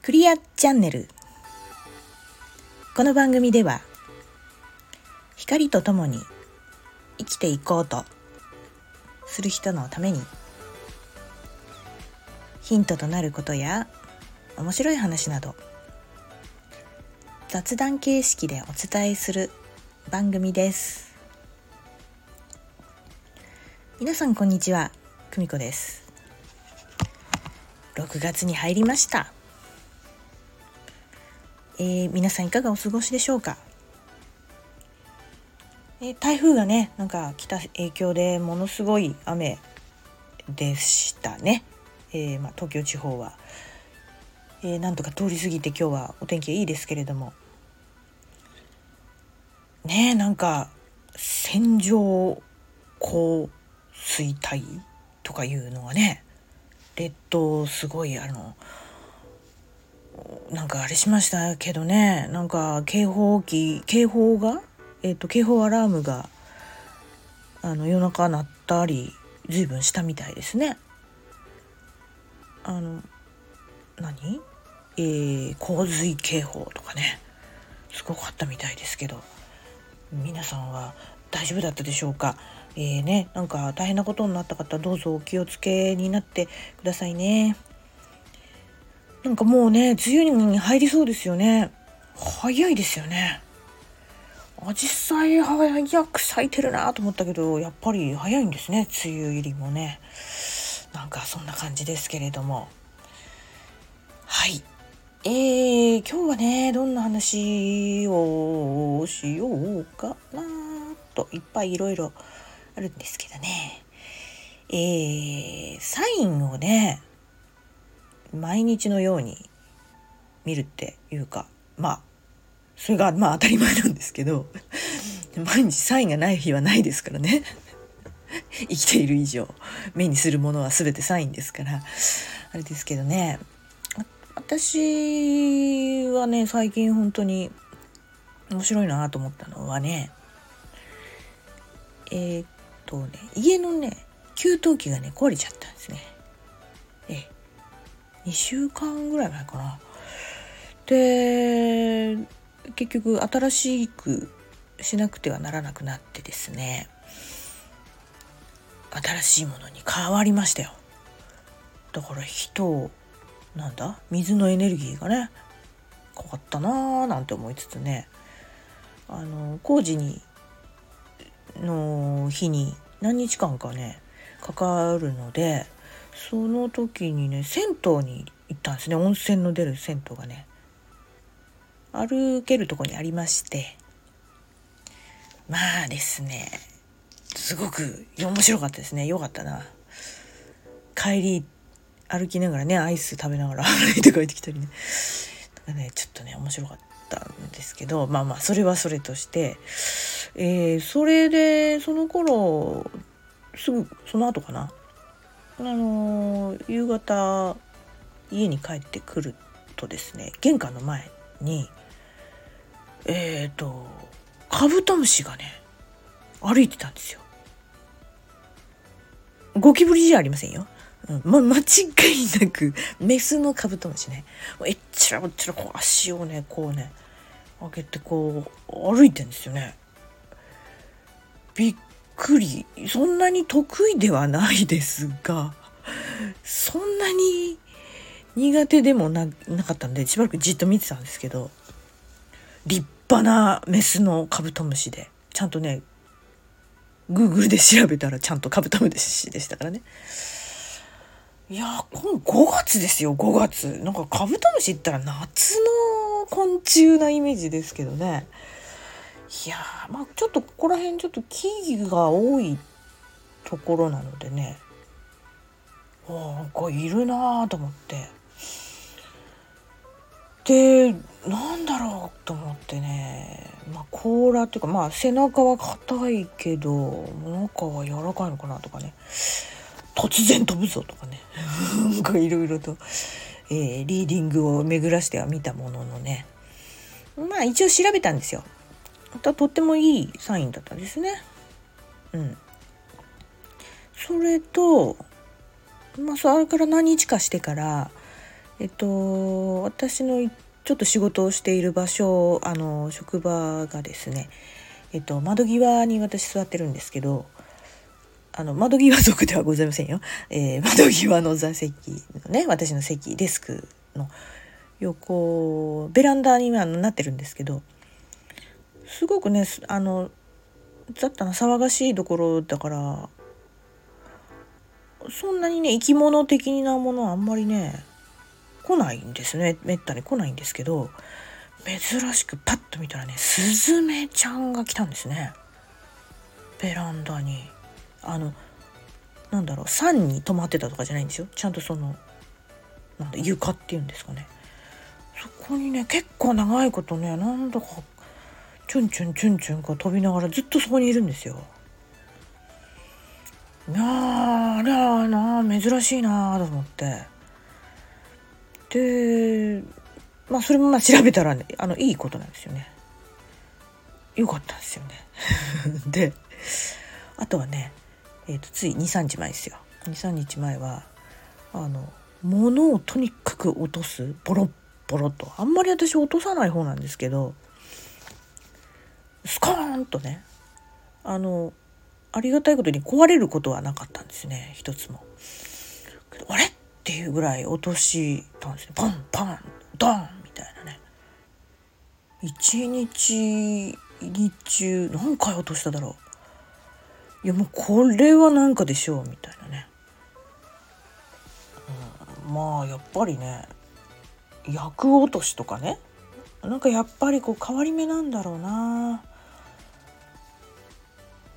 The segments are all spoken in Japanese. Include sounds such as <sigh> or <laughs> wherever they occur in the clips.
クリアチャンネル。この番組では光とともに生きていこうとする人のためにヒントとなることや面白い話など雑談形式でお伝えする番組です。皆さんこんにちは久美子です。6月に入りました。えー、皆さんいかがお過ごしでしょうか、えー、台風がねなんか来た影響でものすごい雨でしたね、えー、まあ、東京地方は、えなんとか通り過ぎて今日はお天気いいですけれども。ねえなんか線状降水帯とかいうのがね列島すごいあのなんかあれしましたけどねなんか警報機警報がえっ、ー、と警報アラームがあの夜中鳴ったり随分したみたいですね。あの何？えー、洪水警報とかねすごかったみたいですけど皆さんは大丈夫だったでしょうか？えーね、なんか大変なことになった方どうぞお気をつけになってくださいね。なんかもうね梅雨に入りそうですよね。早いですよね。アジサイ早く咲いてるなと思ったけどやっぱり早いんですね梅雨入りもね。なんかそんな感じですけれども。はい。えー、今日はねどんな話をしようかなといっぱいいろいろあるんですけどね。えー、サインをね毎日のように見るっていうかまあそれがまあ当たり前なんですけど <laughs> 毎日サインがない日はないですからね。<laughs> 生きている以上目にするものは全てサインですからあれですけどね。私はね最近本当に面白いなと思ったのはねえー、とね家のね給湯器がね壊れちゃったんですね。え2週間ぐらい前かな。で結局新しくしなくてはならなくなってですね新しいものに変わりましたよ。だから人なんだ？水のエネルギーがね変わったなーなんて思いつつねあの工事にの日に何日間かねかかるのでその時にね銭湯に行ったんですね。温泉の出る銭湯がね。歩けるとこにありまして。まあですねすごく面白かったですね。よかったな。帰り歩きながらねアイス食べながら <laughs> 歩いて帰ってきたりね。なんかねちょっとね面白かった。たんですけどまあまあそれはそれとして、えー、それでその頃すぐその後かなあの夕方家に帰ってくるとですね玄関の前にえっ、ー、とカブトムシがね歩いてたんですよ。ゴキブリじゃありませんよ。うん、ま、間違いなくメスのカブトムシねえっちらおっちらこう足をねこうね上げてこう歩いてんですよね。びっくりそんなに得意ではないですがそんなに苦手でもなかったんでしばらくじっと見てたんですけど立派なメスのカブトムシでちゃんとねグーグルで調べたらちゃんとカブトムシでしたからね。いやこの5月ですよ5月。なんかカブトムシったら夏の昆虫なイメージですけどね。いやまあちょっとここら辺ちょっと木々が多いところなのでね。なんかいるなと思って。でなんだろうと思ってね。まあ甲羅っていうかまあ背中は硬いけど中は柔らかいのかなとかね。突然飛ぶぞとかね <laughs> なんかいろいろと、えー、リーディングを巡らしては見たもののねまあ一応調べたんですよ。とってもいいサインだったんですね。うん。それとまあそれから何日かしてからえっと私のちょっと仕事をしている場所あの職場がですねえっと窓際に私座ってるんですけどあの窓際族ではございませんよ、えー、窓際の座席のね私の席デスクの横ベランダに今なってるんですけどすごくねあのだったな騒がしいところだからそんなにね生き物的なものはあんまりね来ないんですね。めったに来ないんですけど珍しくパッと見たらねスズメちゃんが来たんですね。ベランダに。あのなんだろう山に止まってたとかじゃないんですよちゃんとそのなんだ床っていうんですかねそこにね結構長いことねなんだかチュンチュンチュンチュンか飛びながらずっとそこにいるんですよ。いやあれはな珍しいなと思ってでまあそれもまあ調べたらねあのいいことなんですよね。よかったですよね。<laughs> であとはねえーと、つい23日前ですよ。23日前はあの物をとにかく落とすボロッボロッと。あんまり私落とさない方なんですけどスコーンとねあのありがたいことに壊れることはなかったんですね。一つも。あれ？っていうぐらい落としたんですね。パンパンドン！みたいなね。一日日中何回落としただろう。いやもうこれはなんかでしょうみたいなね、うん、まあやっぱりね役落としとかね。なんかやっぱりこう変わり目なんだろうな。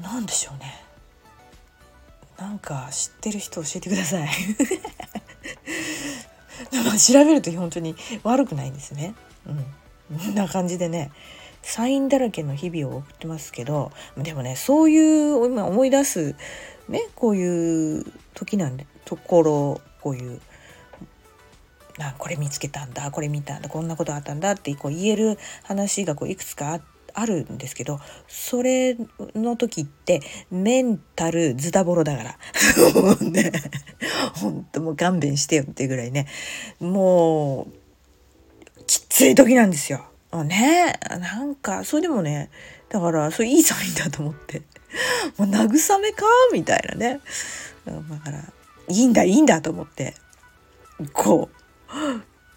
なんでしょうね。なんか知ってる人教えてください。<laughs> 調べると本当に悪くないんですね。うん。<laughs> こんな感じでね。サインだらけの日々を送ってますけどでもねそういう今思い出すねこういう時なんでところこういうあこれ見つけたんだこれ見たんだこんなことあったんだってこう言える話がこういくつかあるんですけどそれの時ってメンタルズタボロだから <laughs> ね本当もう勘弁してよっていうぐらいねもうきつい時なんですよ。あね。なんかそれでもねだからそれいいサインだと思って。<laughs> もう慰めか？みたいなね。だからいいんだいいんだと思って。こ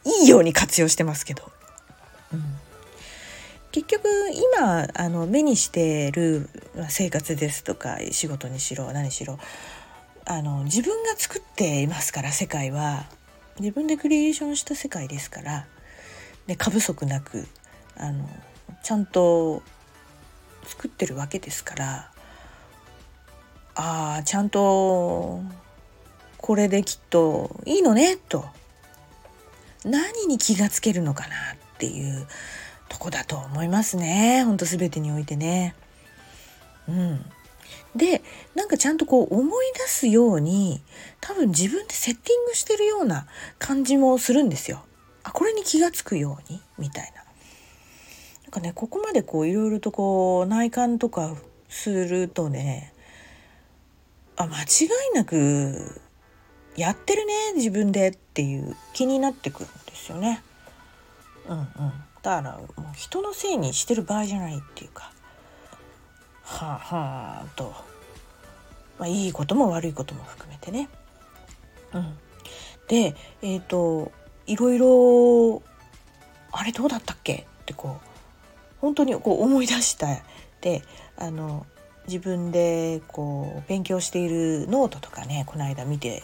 ういいように活用してますけど、うん、結局今あの目にしてる生活ですとか仕事にしろ何しろあの自分が作っていますから世界は。自分でクリエーションした世界ですから。で過不足なくあのちゃんと作ってるわけですからああちゃんとこれできっといいのねと何に気がつけるのかなっていうとこだと思いますねほんと全てにおいてね。うん、でなんかちゃんとこう思い出すように多分自分でセッティングしてるような感じもするんですよ。あこれに気が付くようにみたいな。かねここまでこういろいろとこう内観とかするとねあ間違いなくやってるね自分でっていう気になってくるんですよね。うんうん、だからもう人のせいにしてる場合じゃないっていうかはあはあと、まあ、いいことも悪いことも含めてね。うん、でえっ、ー、といろいろあれどうだったっけ？ってこう本当にこう思い出したであの自分でこう勉強しているノートとかねこの間見て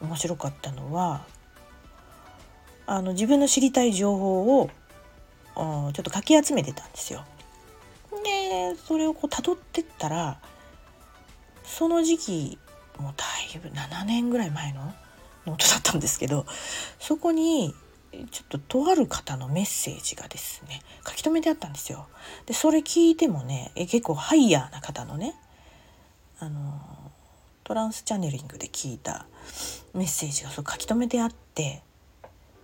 面白かったのはあの自分の知りたい情報をちょっとかき集めてたんですよ。でそれをこう辿ってったらその時期もうだいぶ7年ぐらい前のノートだったんですけどそこにちょっととある方のメッセージがですね書き留めてあったんですよ。でそれ聞いてもねえ結構ハイヤーな方のねあのトランスチャネリングで聞いたメッセージがそう書き留めてあって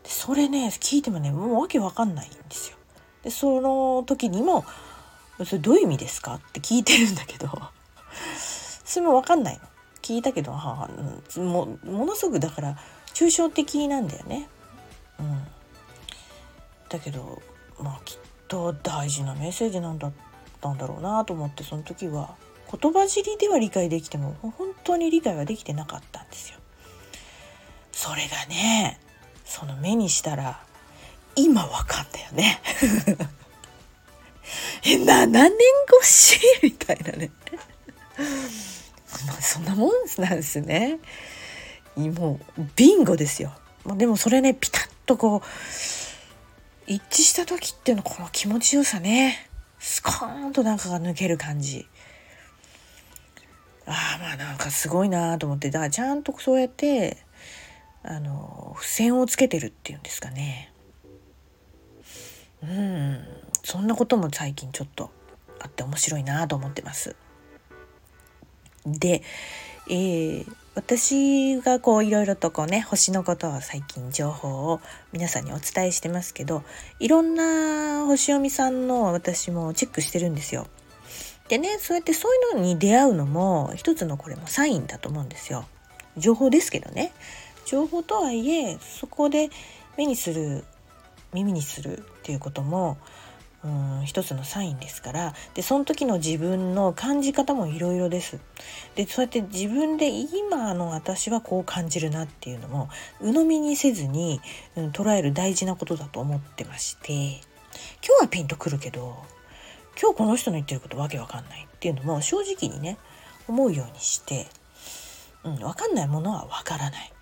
でそれね聞いてもねもうわけわかんないんですよ。でその時にも「それどういう意味ですか?」って聞いてるんだけど <laughs> それもわかんないの聞いたけどはもものすごくだから抽象的なんだよね。うん、だけどまあきっと大事なメッセージなんだったんだろうなと思ってその時は言葉尻では理解できても本当に理解はできてなかったんですよ。それがねその目にしたら今わかんだよね。<laughs> えな何年越しみたいなね。ま <laughs> あそんなもんなんですね。もうビンゴですよ。まあ、でもそれねピタッとこう一致した時っていうのこの気持ちよさねスコーンとなんかが抜ける感じ。ああまあなんかすごいなと思ってだからちゃんとそうやってあの付箋をつけてるっていうんですかねうんそんなことも最近ちょっとあって面白いなと思ってます。で、えー、私がこういろいろとこうね星のことを最近情報を皆さんにお伝えしてますけどいろんな星読みさんの私もチェックしてるんですよ。でねそうやってそういうのに出会うのも一つのこれもサインだと思うんですよ。情報ですけどね情報とはいえそこで目にする耳にするっていうこともうん一つのサインですからでその時の自分の感じ方もいろいろです。でそうやって自分で今の私はこう感じるなっていうのも鵜呑みにせずに、うん、捉える大事なことだと思ってまして今日はピンとくるけど今日この人の言ってることわけわかんないっていうのも正直にね思うようにして、うん、分かんないものはわからない、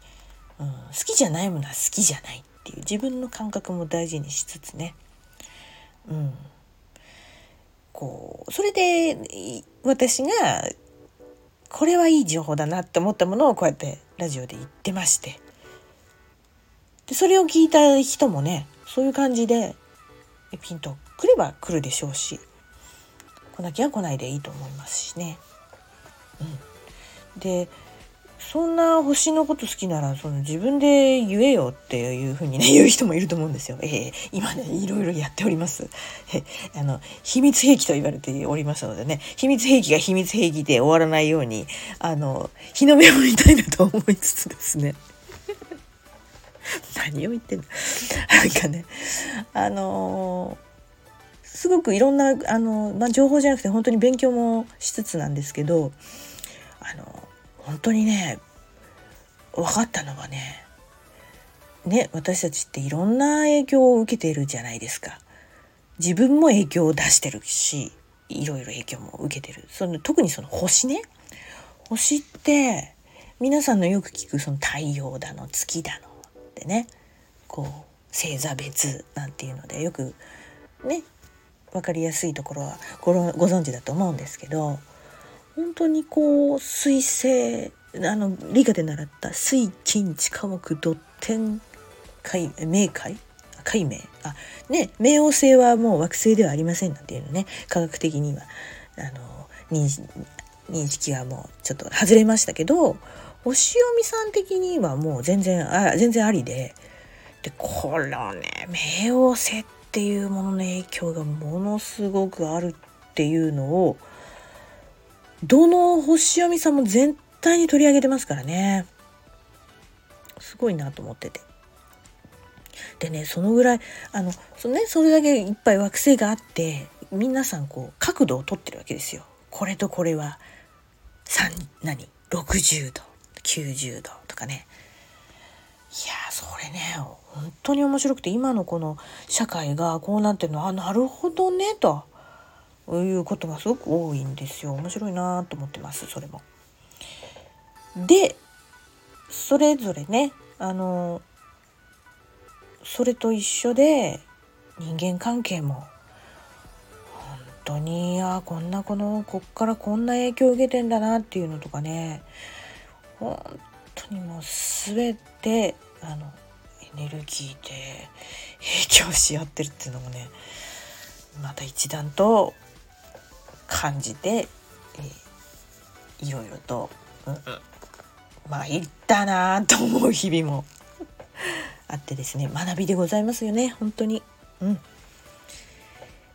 うん、好きじゃないものは好きじゃないっていう自分の感覚も大事にしつつね、うん、こうそれで私がこれはいい情報だなって思ったものをこうやってラジオで言ってまして。でそれを聞いた人もねそういう感じでピンとくれば来るでしょうし来なきゃ来ないでいいと思いますしね。うん、でそんな星のこと好きならその自分で言えよっていうふうにね言う人もいると思うんですよ。えー、今ねいろいろやっております。えあの秘密兵器と言われておりますのでね秘密兵器が秘密兵器で終わらないようにあの日の目を見たいなと思いつつですね。<laughs> 何を言ってんのなんかねあのーすごくいろんなあの、まあ、情報じゃなくて本当に勉強もしつつなんですけどあの本当にね分かったのはねね私たちっていろんな影響を受けているじゃないですか。自分も影響を出してるしいろいろ影響も受けてる。その特にその星ね。星って皆さんのよく聞くその太陽だの月だのってね。こう星座別なんていうのでよくね分かりやすいところはごご存知だと思うんですけど。本当にこう水星あの理科で習った水金地科目土天海冥海海冥？あね冥王星はもう惑星ではありませんなんていうのね。科学的には。あの認識はもうちょっと外れましたけど星読みさん的にはもう全然あ全然ありで。でこのね冥王星っていうものの影響がものすごくあるっていうのをどの星読みさんも全体に取り上げてますからねすごいなと思ってて。でねそのぐらいあのそ,、ね、それだけいっぱい惑星があって皆さんこう角度を取ってるわけですよ。これとこれは3何？60度90度とかねいやそれね本当に面白くて今のこの社会がこうなってるのあなるほどねということがすごく多いんですよ面白いなと思ってますそれも。でそれぞれねあのそれと一緒で人間関係も本当にあこんなこのこっからこんな影響を受けてんだなっていうのとかね本当にもう全てあのエネルギーで影響し合ってるっていうのもねまた一段と感じて、えー、いろいろと、うん、まあいったなと思う日々も <laughs> あってですね学びでございますよね本当に。うん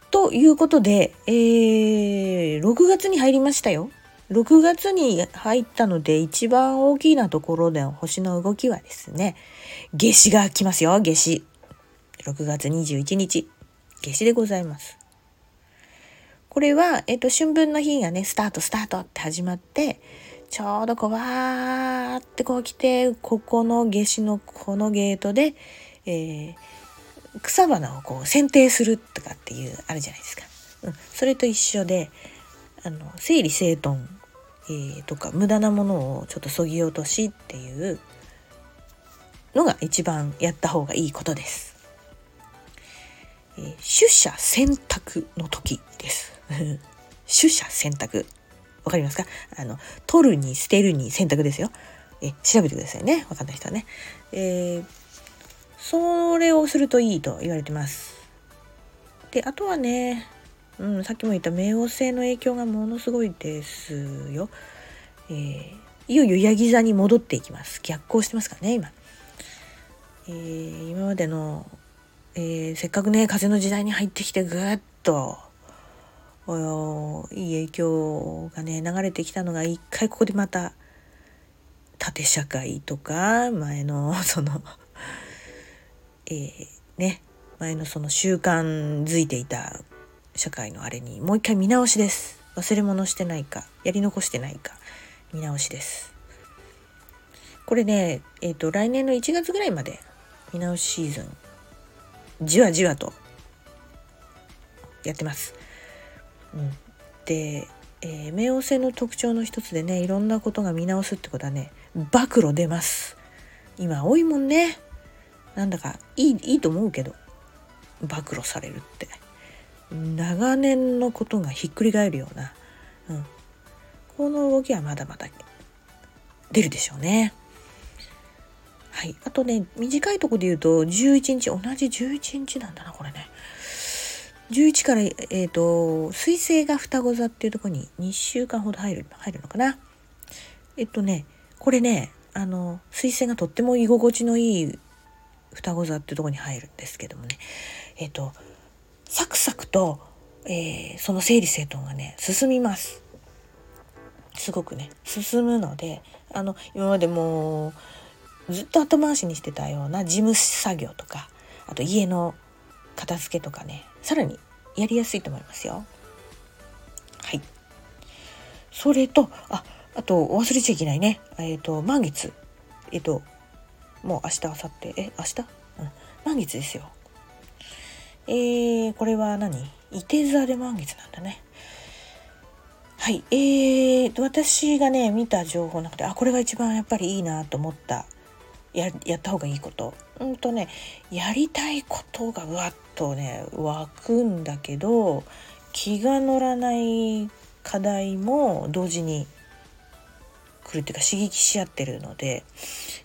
ということで、えー、6月に入りましたよ。6月に入ったので一番大きなところでの星の動きはですね、夏至が来ますよ、夏至。6月21日、夏至でございます。これは、えっと、春分の日がね、スタート、スタートって始まって、ちょうどこう、わーってこう来て、ここの夏至のこのゲートで、えー、草花をこう剪定するとかっていう、あるじゃないですか。うん、それと一緒で、あの、整理整頓、えー、とか、無駄なものをちょっとそぎ落としっていうのが一番やった方がいいことです。えー、取捨選択の時です。<laughs> 取捨選択。わかりますか？あの、取るに捨てるに選択ですよ。え、調べてくださいね。わかんない人はね。えー、それをするといいと言われてます。で、あとはね、うん、さっきも言った冥王星の影響がものすごいですよ。えー、いよいよヤギ座に戻っていきます。逆行してますからね、今。えー、今までの、えー、せっかくね、風の時代に入ってきてぐっと、いい影響がね、流れてきたのが一回ここでまた、縦社会とか、前の <laughs> そのえー、ね、前のその習慣づいていた社会のあれにもう一回見直しです。忘れ物してないかやり残してないか見直しです。これねえっ、ー、と来年の1月ぐらいまで見直しシーズンじわじわと。やってます、うん、で、えー、冥王星の特徴の一つでねいろんなことが見直すってことはね暴露出ます。今多いもんね。なんだかいいいいと思うけど暴露されるって。長年のことがひっくり返るような、うん、この動きはまだまだ出るでしょうね。はい。あとね、短いとこで言うと、11日、同じ11日なんだな、これね。11から、えっ、ー、と、水星が双子座っていうとこに2週間ほど入る、入るのかな。えっとね、これね、あの、水星がとっても居心地のいい双子座っていうとこに入るんですけどもね、えっと、サクサクと、えー、その整理整頓がね進みますすごくね進むのであの今までもうずっと後回しにしてたような事務作業とかあと家の片付けとかねさらにやりやすいと思いますよ。はい。それとああと忘れちゃいけないね。えっ、ー、と満月。えっ、ー、ともう明日明後日。え明日、うん、満月ですよ。えー、これは何？いて座で満月なんだね。はい。えー、私がね、見た情報の中で、あ、これが一番やっぱりいいなと思った、や、った方がいいこと。うんとね、やりたいことがうわっとね、湧くんだけど、気が乗らない課題も同時に来るっていうか刺激し合ってるので、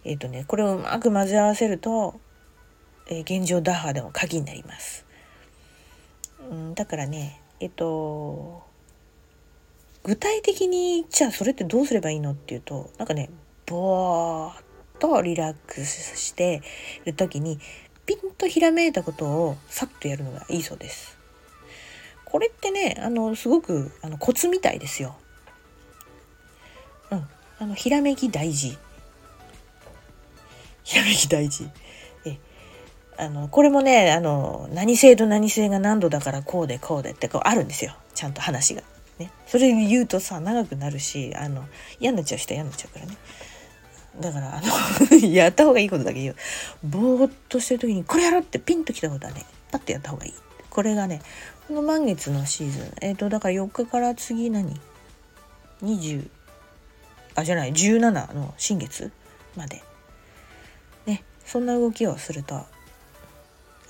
えっ、ー、とね、これをうまく混ぜ合わせると、えー、現状打破でも鍵になります。うん、だからねえっと具体的にじゃあそれってどうすればいいのっていうとなんかねぼーっとリラックスしてる時にピンとひらめいたことをさっとやるのがいいそうです。これってねあのすごくあのコツみたいですよ。うん、あのひらめき大事。ひらめき大事。あの、これもね、あの、何性と何性が何度だからこうでこうでってこうあるんですよ。ちゃんと話が。ね。それ言うとさ、長くなるし、あの、嫌になっちゃう人は嫌になっちゃうからね。だから、あの <laughs> やった方がいいことだけ言う。ぼーっとしてる時に、これやろってピンときたことはね、パッてやった方がいい。これがね、この満月のシーズン、えっ、ー、と、だから4日から次何 ?20、あ、じゃない、17の新月まで。ね、そんな動きをすると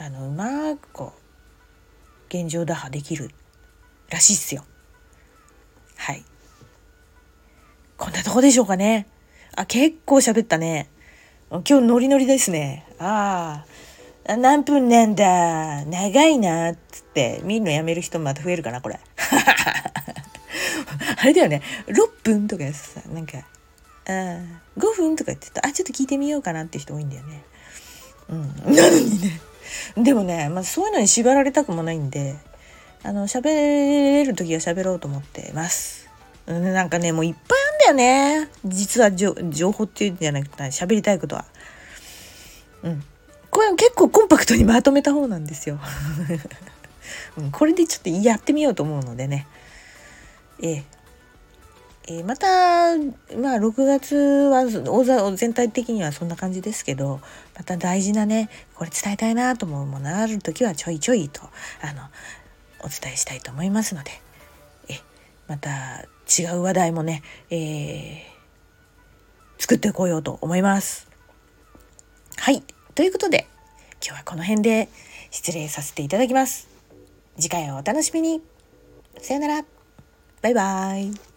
あのうまくこう現状打破できるらしいっすよ。はい。こんなとこでしょうかね。あ、結構喋ったね。今日ノリノリですね。ああ。何分なんだ。長いな。っつって見るのやめる人また増えるかな、これ。<laughs> あれだよね。6分とかやさ、なんか、あ5分とか言ってた。あ、ちょっと聞いてみようかなって人多いんだよね。うん。なのにね。でもね、まあ、そういうのに縛られたくもないんであの喋れる時は喋ろうと思ってます。なんかねもういっぱいあるんだよね実は情報っていうんじゃなくて喋りたいことは。うんこれ結構コンパクトにまとめた方なんですよ。<laughs> うん、これでちょっとやってみようと思うのでね。えええ、またまあ6月は大座全体的にはそんな感じですけどまた大事なねこれ伝えたいなと思うものがある時はちょいちょいとあのお伝えしたいと思いますのでまた違う話題もね、えー、作ってこようと思います。はいということで今日はこの辺で失礼させていただきます。次回をお楽しみに。さよなら。バイバイ。